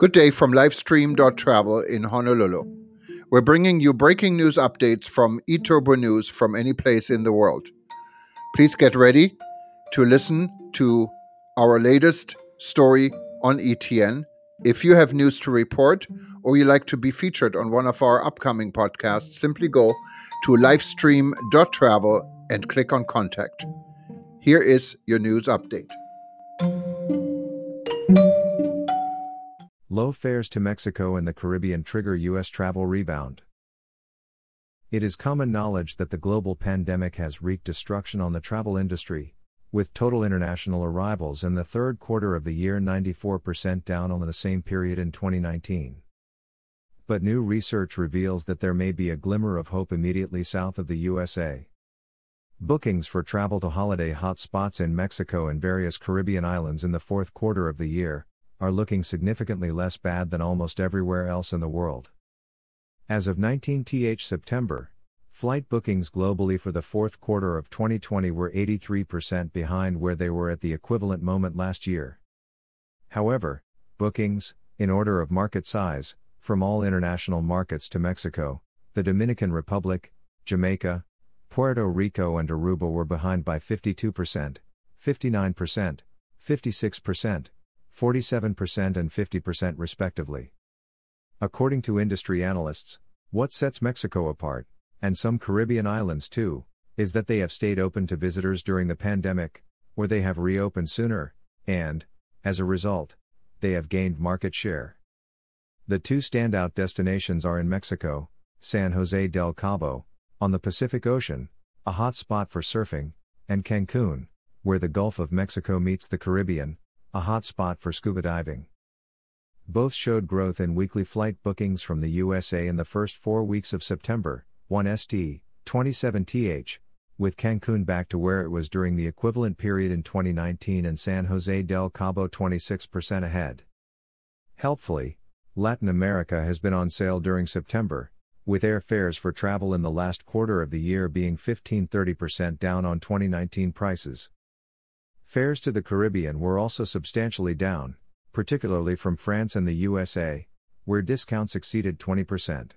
Good day from Livestream.travel in Honolulu. We're bringing you breaking news updates from eTurbo News from any place in the world. Please get ready to listen to our latest story on ETN. If you have news to report or you like to be featured on one of our upcoming podcasts, simply go to livestream.travel and click on contact. Here is your news update. Low fares to Mexico and the Caribbean trigger U.S. travel rebound. It is common knowledge that the global pandemic has wreaked destruction on the travel industry, with total international arrivals in the third quarter of the year 94% down on the same period in 2019. But new research reveals that there may be a glimmer of hope immediately south of the USA. Bookings for travel to holiday hotspots in Mexico and various Caribbean islands in the fourth quarter of the year are looking significantly less bad than almost everywhere else in the world. As of 19th September, flight bookings globally for the fourth quarter of 2020 were 83% behind where they were at the equivalent moment last year. However, bookings, in order of market size, from all international markets to Mexico, the Dominican Republic, Jamaica, Puerto Rico, and Aruba were behind by 52%, 59%, 56%, 47% and 50% respectively. According to industry analysts, what sets Mexico apart, and some Caribbean islands too, is that they have stayed open to visitors during the pandemic, or they have reopened sooner, and, as a result, they have gained market share. The two standout destinations are in Mexico, San Jose del Cabo, on the Pacific Ocean, a hot spot for surfing, and Cancun, where the Gulf of Mexico meets the Caribbean, a hot spot for scuba diving. Both showed growth in weekly flight bookings from the USA in the first four weeks of September, 1 ST, 27th, with Cancun back to where it was during the equivalent period in 2019 and San Jose del Cabo 26% ahead. Helpfully, Latin America has been on sale during September, with airfares for travel in the last quarter of the year being 15 30% down on 2019 prices. Fares to the Caribbean were also substantially down, particularly from France and the USA, where discounts exceeded 20%.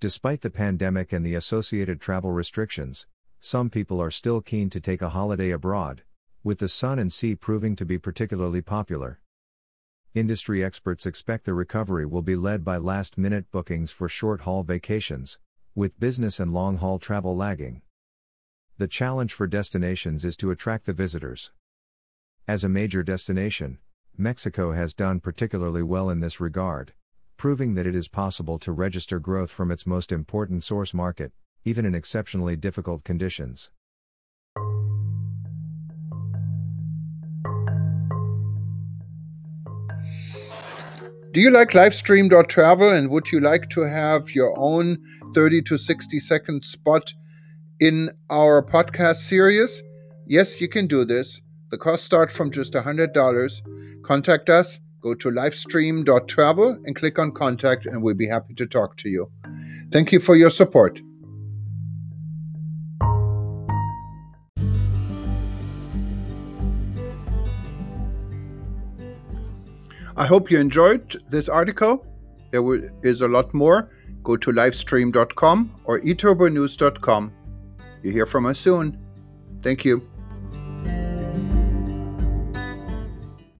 Despite the pandemic and the associated travel restrictions, some people are still keen to take a holiday abroad, with the sun and sea proving to be particularly popular. Industry experts expect the recovery will be led by last minute bookings for short haul vacations, with business and long haul travel lagging. The challenge for destinations is to attract the visitors. As a major destination, Mexico has done particularly well in this regard, proving that it is possible to register growth from its most important source market, even in exceptionally difficult conditions. Do you like livestream.travel and would you like to have your own 30 to 60 second spot in our podcast series? Yes, you can do this. The cost start from just $100. Contact us, go to livestream.travel and click on contact and we'll be happy to talk to you. Thank you for your support. I hope you enjoyed this article. There is a lot more. Go to livestream.com or eturbonews.com you hear from us soon. Thank you.